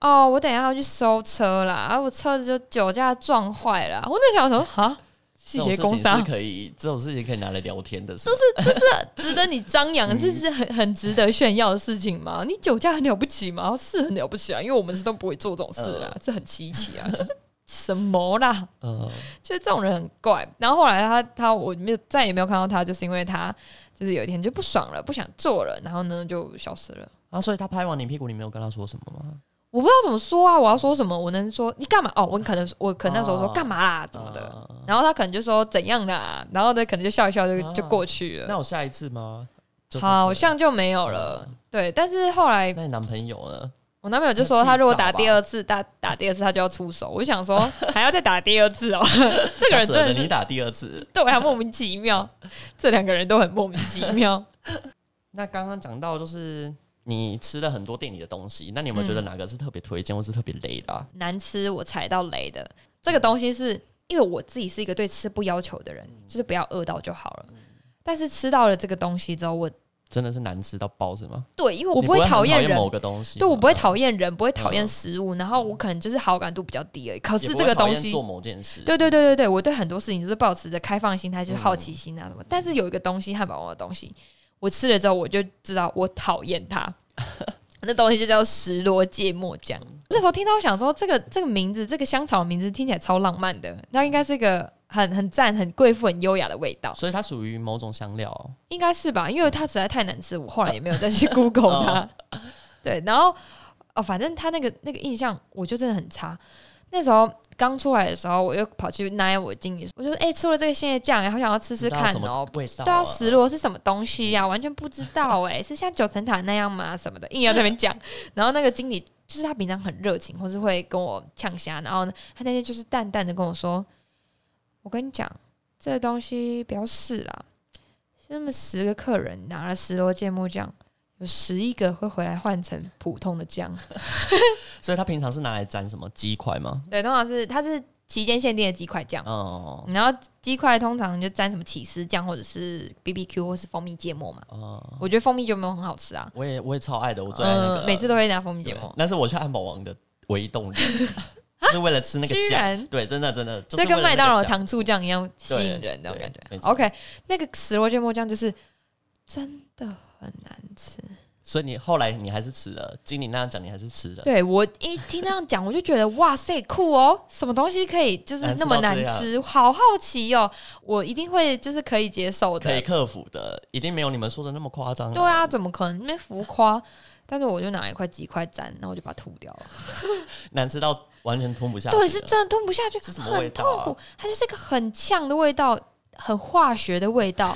Speaker 1: 哦，我等一下要去收车啦，啊，我车子就酒驾撞坏了啊。”我那想说，哈，细
Speaker 2: 这种
Speaker 1: 节工伤
Speaker 2: 事情是，可以，这种事情可以拿来聊天的，是
Speaker 1: 就是这是值得你张扬，<laughs> 这是很很值得炫耀的事情吗？你酒驾很了不起吗？是很了不起啊，因为我们是都不会做这种事啊，这很稀奇啊，就是什么啦？
Speaker 2: 嗯，
Speaker 1: 就是这种人很怪。然后后来他他我没有再也没有看到他，就是因为他就是有一天就不爽了，不想做了，然后呢就消失了。
Speaker 2: 啊，所以他拍完你屁股，你没有跟他说什么吗？
Speaker 1: 我不知道怎么说啊，我要说什么？我能说你干嘛？哦，我可能我可能那时候说
Speaker 2: 哦
Speaker 1: 干嘛啦，怎么的？
Speaker 2: 啊
Speaker 1: 然后他可能就说怎样啦，然后呢可能就笑一笑就就
Speaker 2: 啊
Speaker 1: 过去了。
Speaker 2: 那有下一次吗？
Speaker 1: 好像就没有了。对，但是后来
Speaker 2: 那你男朋友呢？
Speaker 1: 我男朋友就说，他如果打第二次，打打第二次他就要出手。我就想说，<laughs> 还要再打第二次哦，<laughs> 这个人真的是
Speaker 2: 你打第二次。
Speaker 1: 对还，莫名其妙。这两个人都很莫名其妙。<laughs>
Speaker 2: 那刚刚讲到就是你吃了很多店里的东西，那你有没有觉得哪个是特别推荐或是特别雷的、啊？
Speaker 1: 难吃我踩到雷的这个东西是，因为我自己是一个对吃不要求的人，就是不要饿到就好了。但是吃到了这个东西之后，我
Speaker 2: 真的是难吃到爆是吗？
Speaker 1: 对，因为我不会
Speaker 2: 讨厌
Speaker 1: 人，
Speaker 2: 某个东西，
Speaker 1: 对我不会
Speaker 2: 嗯
Speaker 1: 讨厌人，不会讨厌
Speaker 2: 嗯
Speaker 1: 食物，然后我可能就是好感度比较低而已。可是这个东西，
Speaker 2: 做某件事，
Speaker 1: 对对对对对，我对很多事情就是保持着开放心态，就是好奇心啊什么。但是有一个东西，汉堡王的东西，我吃了之后我就知道我讨厌它。<laughs> 那东西就叫石螺芥末酱。那时候听到，我想说这个这个名字，这个香草的名字听起来超浪漫的，那应该是一个很很赞、很贵妇、很优雅的味道，
Speaker 2: 所以它属于某种香料哦、
Speaker 1: 应该是吧？因为它实在太难吃，我后来也没有再去 Google <laughs> 它。对，然后哦，反正他那个那个印象，我就真的很差。那时候刚出来的时候，我又跑去拿我经理，我就说：“哎、出了这个新的酱，然后想要吃吃看哦对啊，石螺是什么东西呀、完全不知道 <laughs> 哎、是像九层塔那样吗？什么的，硬要在那边讲。然后那个经理就是他平常很热情，或是会跟我呛虾，然后呢，他那天就是淡淡的跟我说：“我跟你讲，这个东西不要试啦。那么十个客人拿了十多芥末酱，有十一个会回来换成普通的酱。<laughs>
Speaker 2: 所以他平常是拿来沾什么鸡块吗？
Speaker 1: 对，通常是它是期间限定的鸡块酱。”
Speaker 2: 哦
Speaker 1: 然后鸡块通常就沾什么起司酱，或者是 B B Q 或是蜂蜜芥末嘛。
Speaker 2: 哦，
Speaker 1: 我觉得蜂蜜芥末很好吃啊，
Speaker 2: 我也我也超爱的，我最爱那个，
Speaker 1: 嗯每次都会拿蜂蜜芥末。
Speaker 2: 那是我去汉堡王的唯一动力，<laughs> 是为了吃那个 <laughs> 酱。对，真的真的，就
Speaker 1: 跟麦当劳糖醋酱一样吸引人那种感觉 OK，那个石螺芥末酱就是真的很难吃。
Speaker 2: 所以你后来你还是吃了，经理那样讲，你还是吃了。
Speaker 1: 对我一听那样讲，我就觉得哇塞酷哦，什么东西可以就是那么难
Speaker 2: 难吃
Speaker 1: 吃，好好奇哦，我一定会就是可以接受的。
Speaker 2: 可以克服的，一定没有你们说的那么夸张、
Speaker 1: 对啊，，怎么可能那浮夸？但是我就拿一块鸡块沾，然后我就把它吐掉了。
Speaker 2: 难吃到完全吞不下去。
Speaker 1: 对，是真的吞不下去，
Speaker 2: 是什么味
Speaker 1: 很
Speaker 2: 道啊
Speaker 1: 痛苦。它就是一个很呛的味道，很化学的味道。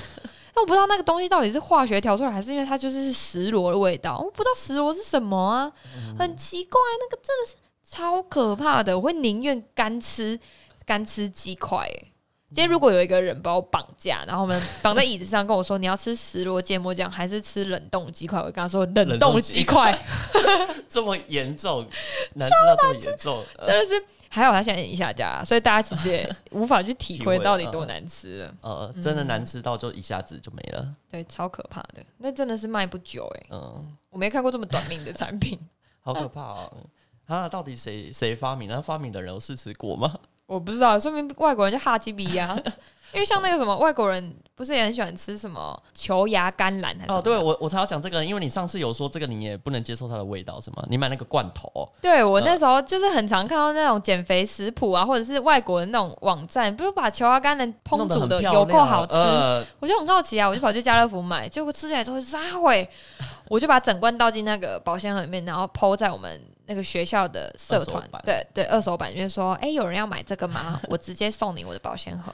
Speaker 1: 但我不知道那个东西到底是化学调出来，还是因为它就是石螺的味道。我不知道石螺是什么啊，
Speaker 2: 嗯
Speaker 1: 很奇怪，那个真的是超可怕的。我会宁愿干吃干吃鸡块、欸。今天如果有一个人把我绑架，然后我们绑在椅子上跟我说你要吃石螺芥末酱还是吃冷冻鸡块，我跟他说冷冻
Speaker 2: 鸡
Speaker 1: 鸡块。<laughs>
Speaker 2: 这么严重，难吃到这么严重，呃 <laughs>
Speaker 1: 真的是还好他现在已经下架，所以大家其实也无法去体会到底多难吃了。
Speaker 2: 呃，真的难吃到就一下子就没了。
Speaker 1: 对，超可怕的，那真的是卖不久哎、
Speaker 2: 嗯，
Speaker 1: 我没看过这么短命的产品。<laughs>
Speaker 2: 好可怕哦！啊，到底谁谁发明？那发明的人有试吃过吗？
Speaker 1: 我不知道，说明外国人就哈基比呀。<laughs> 因为像那个什么外国人不是也很喜欢吃什么球芽甘蓝还是
Speaker 2: 哦，对我我才要讲这个，因为你上次有说这个你也不能接受它的味道是吗？你买那个罐头。哦，
Speaker 1: 对我那时候就是很常看到那种减肥食谱啊，或者是外国的那种网站，不是把球芽甘蓝烹煮的有够好吃，
Speaker 2: 呃，
Speaker 1: 我就很好奇啊，我就跑去家乐福买，结果吃起来之后撒会，我就把整罐倒进那个保鲜盒里面，然后抛在我们那个学校的社团对对，二手版，就是说，哎、有人要买这个吗？<laughs> 我直接送你我的保鲜盒，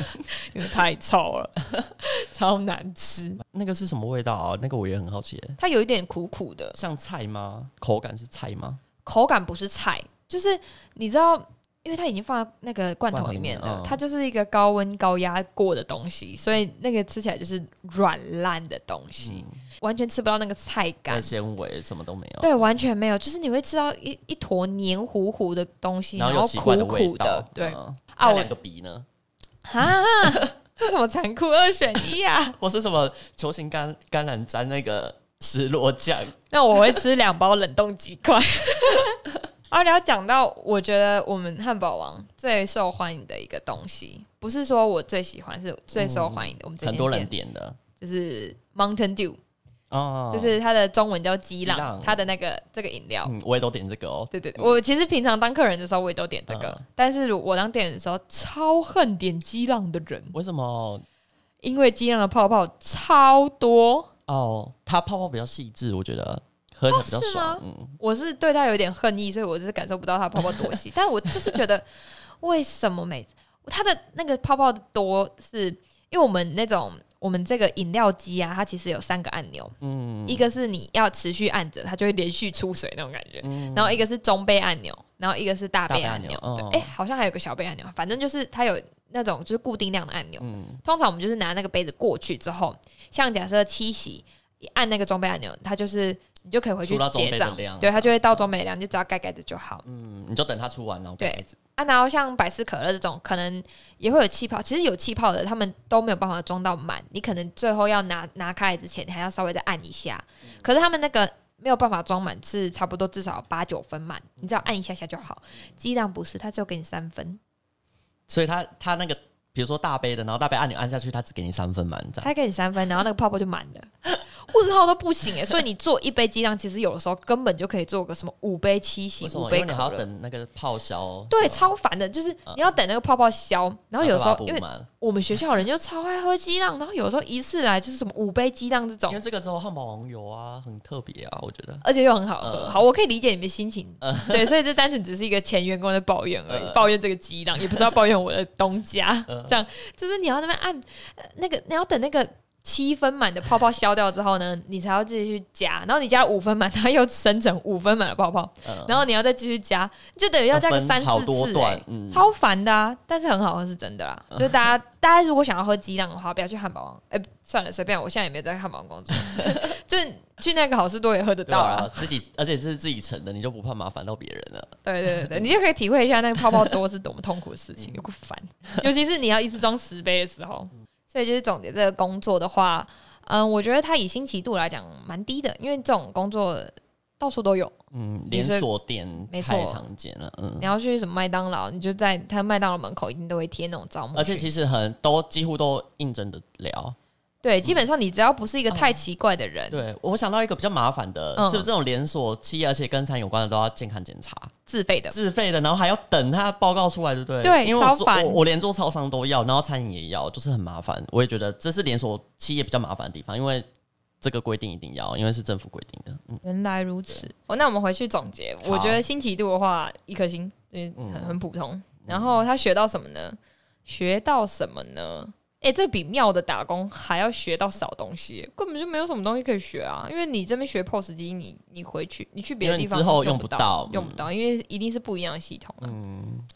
Speaker 1: <laughs> 因为太臭了，<laughs> 超难吃，
Speaker 2: 那个是什么味道啊？那个我也很好奇耶，
Speaker 1: 它有一点苦苦的，
Speaker 2: 像菜吗？口感是菜吗？
Speaker 1: 口感不是菜，就是你知道。因为它已经放在那个罐头里面了，它就是一个高温高压过的东西，所以那个吃起来就是软烂的东西，完全吃不到那个菜感
Speaker 2: 那。纤维什么都没有。
Speaker 1: 对，完全没有，就是你会吃到一一坨黏糊糊的东西，
Speaker 2: 然
Speaker 1: 然后苦苦的，，对
Speaker 2: 嗯
Speaker 1: 啊我
Speaker 2: 那两个鼻呢？
Speaker 1: 啊，<laughs> 这什么残酷二选一啊？<laughs>
Speaker 2: 我是什么球形甘甘蓝沾那个石螺酱？
Speaker 1: 那我会吃两包冷冻鸡块。<laughs> 而且要讲到，我觉得我们汉堡王最受欢迎的一个东西，不是说我最喜欢，是最受欢迎的。我们
Speaker 2: 很多人
Speaker 1: 店
Speaker 2: 点的
Speaker 1: 就是 Mountain Dew，、
Speaker 2: 哦，
Speaker 1: 就是它的中文叫激浪，
Speaker 2: 浪
Speaker 1: 它的那个这个饮料。
Speaker 2: 嗯，我也都点这个哦。
Speaker 1: 对对对，我其实平常当客人的时候，我也都点这个，
Speaker 2: 嗯
Speaker 1: 但是我当店员的时候，超恨点激浪的人，
Speaker 2: 为什么？
Speaker 1: 因为激浪的泡泡超多。
Speaker 2: 哦，它泡泡比较细致，我觉得喝起来比较
Speaker 1: 哦是
Speaker 2: 爽
Speaker 1: 吗。
Speaker 2: 嗯，
Speaker 1: 我是对它有点恨意，所以我就是感受不到它泡泡多细，<laughs> 但我就是觉得为什么每次它的那个泡泡多是，因为我们那种我们这个饮料机啊，它其实有三个按钮，
Speaker 2: 嗯。
Speaker 1: 一个是你要持续按着，它就会连续出水那种感觉，
Speaker 2: 嗯。
Speaker 1: 然后一个是中杯按钮，然后一个是大杯按钮，对，哎、好像还有个小杯按钮，反正就是它有那种就是固定量的按钮。
Speaker 2: 嗯。
Speaker 1: 通常我们就是拿那个杯子过去之后，像假设七喜一按那个中杯按钮，它就是你就可以回去结账对，它就会到中杯的量，你就只要盖盖子就好。
Speaker 2: 嗯，你就等它出完，然后
Speaker 1: 对
Speaker 2: 盖子。
Speaker 1: 啊，然后像百事可乐这种，可能也会有气泡。其实有气泡的，他们都没有办法装到满，你可能最后要拿拿开来之前，你还要稍微再按一下。可是他们那个没有办法装满，是差不多至少八九分满，你只要按一下下就好。鸡蛋不是，它只有给你三分，
Speaker 2: 所以它它那个，比如说大杯的，然后大杯按钮按下去，它只给你三分满这样。
Speaker 1: 它给你三分，然后那个泡泡就满了。问号都不行哎，所以你做一杯鸡蛋，其实有的时候根本就可以做个什么五杯七喜？五杯
Speaker 2: 因为你还要。等那个泡消。
Speaker 1: 对，超烦的，就是你要等那个泡泡消，然后有时候因为我们学校的人就超爱喝鸡蛋，然后有时候一次来就是什么五杯鸡蛋这种
Speaker 2: 因为，这个之后汉堡王有啊，很特别啊，我觉得。
Speaker 1: 而且又很好喝。
Speaker 2: 嗯
Speaker 1: 好，我可以理解你们心情，对，所以这单纯只是一个前员工的抱怨而已，
Speaker 2: 嗯 <laughs>
Speaker 1: 抱怨这个鸡蛋，也不是要抱怨我的东家。
Speaker 2: 嗯
Speaker 1: 这样就是你要那边按呃那个，你要等那个。七分满的泡泡消掉之后呢，你才要继续加，然后你加了五分满，它又生成五分满的泡泡，
Speaker 2: 嗯
Speaker 1: 然后你要再继续加，就等于要加个三四次、
Speaker 2: 多段
Speaker 1: 欸，
Speaker 2: 嗯
Speaker 1: 超烦的啊！但是很好喝是真的啦，所以大家 <laughs> 大家如果想要喝鸡蛋的话，不要去汉堡王，哎、算了，随便，我现在也没有在汉堡王工作，<laughs> 就是去那个好事多也喝得
Speaker 2: 对
Speaker 1: 到啦。
Speaker 2: 啊，自己而且这是自己盛的，你就不怕麻烦到别人了。
Speaker 1: 对对对对，你就可以体会一下那个泡泡多是多么痛苦的事情，有个烦，<laughs> 尤其是你要一次装十杯的时候。所以就是总结这个工作的话，嗯，我觉得它以新奇度来讲蛮低的，因为这种工作到处都有。
Speaker 2: 嗯，连锁店
Speaker 1: 没错
Speaker 2: 太常见了，嗯
Speaker 1: 你。要去什么麦当劳，你就在他麦当劳门口一定都会贴那种招募，
Speaker 2: 而且其实很都几乎都应征的了。
Speaker 1: 对，基本上你只要不是一个太奇怪的人，
Speaker 2: 对我想到一个比较麻烦的，
Speaker 1: 嗯
Speaker 2: 是不是这种连锁企业，而且跟餐有关的都要健康检查，
Speaker 1: 自费的，
Speaker 2: 自费的，然后还要等他报告出来，对不对？
Speaker 1: 对
Speaker 2: 因为我做
Speaker 1: 超烦
Speaker 2: 我我连做超商都要，然后餐饮也要，就是很麻烦。我也觉得这是连锁企业比较麻烦的地方，因为这个规定一定要，因为是政府规定的。嗯，
Speaker 1: 原来如此。哦，那我们回去总结，我觉得新奇度的话，一颗星，就是很
Speaker 2: 嗯
Speaker 1: 很普通。然后他学到什么呢？学到什么呢？哎、这比庙的打工还要学到少东西，根本就没有什么东西可以学啊！因为你这边学 POS 机，你你回去你去别的地方
Speaker 2: 之后用
Speaker 1: 用不
Speaker 2: 不到
Speaker 1: 用不到，因为一定是不一样的系统啊。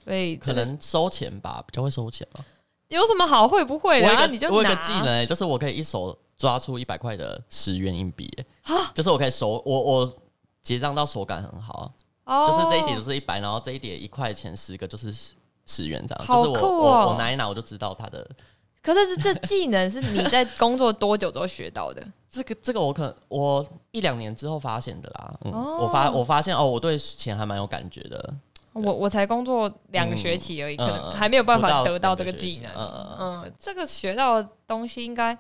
Speaker 1: 所以
Speaker 2: 可能收钱吧，比较会收钱嘛。
Speaker 1: 有什么好会不会的、啊？你就
Speaker 2: 我有一个技能、欸，就是我可以一手抓出一百块的十元硬币、欸，就是我可以手我我结账到手感很好，
Speaker 1: 哦
Speaker 2: 就是这一点就是一百，然后这一点一块钱十个就是十十元这样，
Speaker 1: 好
Speaker 2: 就是我、我我拿一拿我就知道它的
Speaker 1: 可是这这技能是你在工作多久之后学到的？<laughs>
Speaker 2: 这个这个我可能我一两年之后发现的啦，嗯，
Speaker 1: 哦。
Speaker 2: 我发我发现哦，我对钱还蛮有感觉的，
Speaker 1: 我我才工作两个学期而已，
Speaker 2: 嗯
Speaker 1: 可能
Speaker 2: 嗯
Speaker 1: 还没有办法
Speaker 2: 到
Speaker 1: 得到这
Speaker 2: 个
Speaker 1: 技能。
Speaker 2: 嗯嗯。
Speaker 1: 嗯，这个学到的东西应该，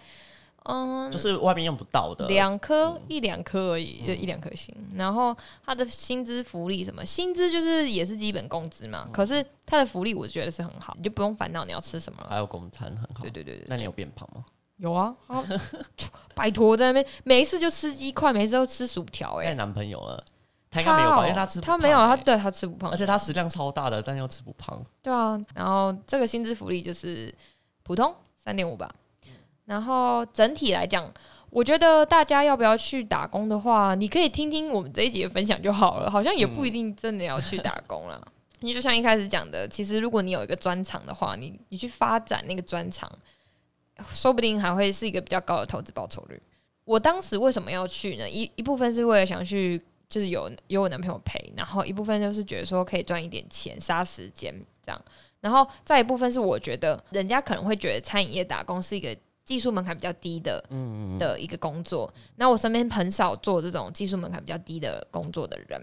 Speaker 1: 嗯，
Speaker 2: 就是外面用不到的，
Speaker 1: 两颗一两颗而已，就一两颗星。然后他的薪资福利什么，薪资就是也是基本工资嘛。可是他的福利我觉得是很好，你就不用烦恼你要吃什么了。
Speaker 2: 还有公餐很好，
Speaker 1: 对对对对，
Speaker 2: 那你有变胖吗？
Speaker 1: 有啊，啊 <laughs> 拜托在那边每一次就吃鸡块，每一次都吃薯条，哎，
Speaker 2: 带男朋友了，他应该没有吧？
Speaker 1: 哦
Speaker 2: 因为他吃不
Speaker 1: 他没有，他对他吃不胖
Speaker 2: 而，且他食量超大的，但又吃不胖。
Speaker 1: 对啊，然后这个薪资福利就是普通三点五吧。然后整体来讲，我觉得大家要不要去打工的话，你可以听听我们这一集的分享就好了，好像也不一定真的要去打工啦。因为就像一开始讲的，其实如果你有一个专长的话，你你去发展那个专长，说不定还会是一个比较高的投资报酬率。我当时为什么要去呢？一一部分是为了想去，就是有有我男朋友陪，然后一部分就是觉得说可以赚一点钱，杀时间这样。然后再一部分是我觉得人家可能会觉得餐饮业打工是一个技术门槛比较低的，嗯嗯的一个工作。那我身边很少做这种技术门槛比较低的工作的人，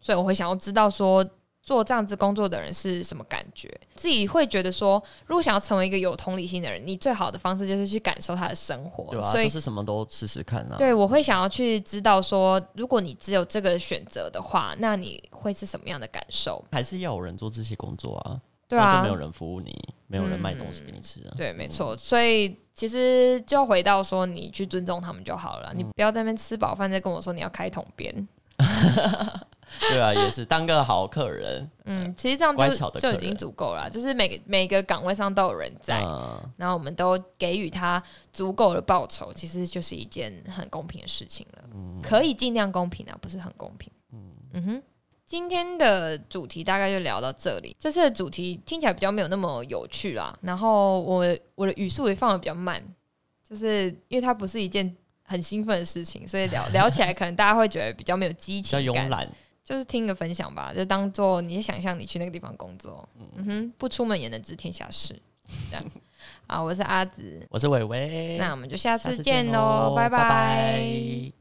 Speaker 1: 所以我会想要知道说做这样子工作的人是什么感觉。自己会觉得说，如果想要成为一个有同理心的人，你最好的方式就是去感受他的生活。
Speaker 2: 对啊，
Speaker 1: 所以
Speaker 2: 就是什么都试试看啊。
Speaker 1: 对，我会想要去知道说，如果你只有这个选择的话，那你会是什么样的感受？
Speaker 2: 还是要有人做这些工作啊，
Speaker 1: 对啊
Speaker 2: 就没有，人服务你，没有人卖东西给你吃啊。
Speaker 1: 对，没错。所以其实就回到说，你去尊重他们就好了，你
Speaker 2: 嗯
Speaker 1: 不要在那边吃饱饭再跟我说你要开桶边。<laughs>
Speaker 2: 对啊，也是当个好客人。
Speaker 1: 嗯，其实这样
Speaker 2: 乖
Speaker 1: 就就已经足够了，就是每个每个岗位上都有人在，
Speaker 2: 嗯，
Speaker 1: 然后我们都给予他足够的报酬，其实就是一件很公平的事情了。可以尽量公平啊，不是很公平。嗯哼，今天的主题大概就聊到这里。这次的主题听起来比较没有那么有趣啦，然后我我的语速也放的比较慢，就是因为它不是一件很兴奋的事情，所以聊 <laughs> 聊起来可能大家会觉得比较没有激
Speaker 2: 比较。慵懒。
Speaker 1: 就是听个分享吧，就当做你想象你去那个地方工作，嗯哼，不出门也能知天下事，这样。好，我是阿紫，
Speaker 2: 我是伟伟，
Speaker 1: 那我们就
Speaker 2: 下次
Speaker 1: 见
Speaker 2: 见
Speaker 1: 喽，拜
Speaker 2: 喽拜拜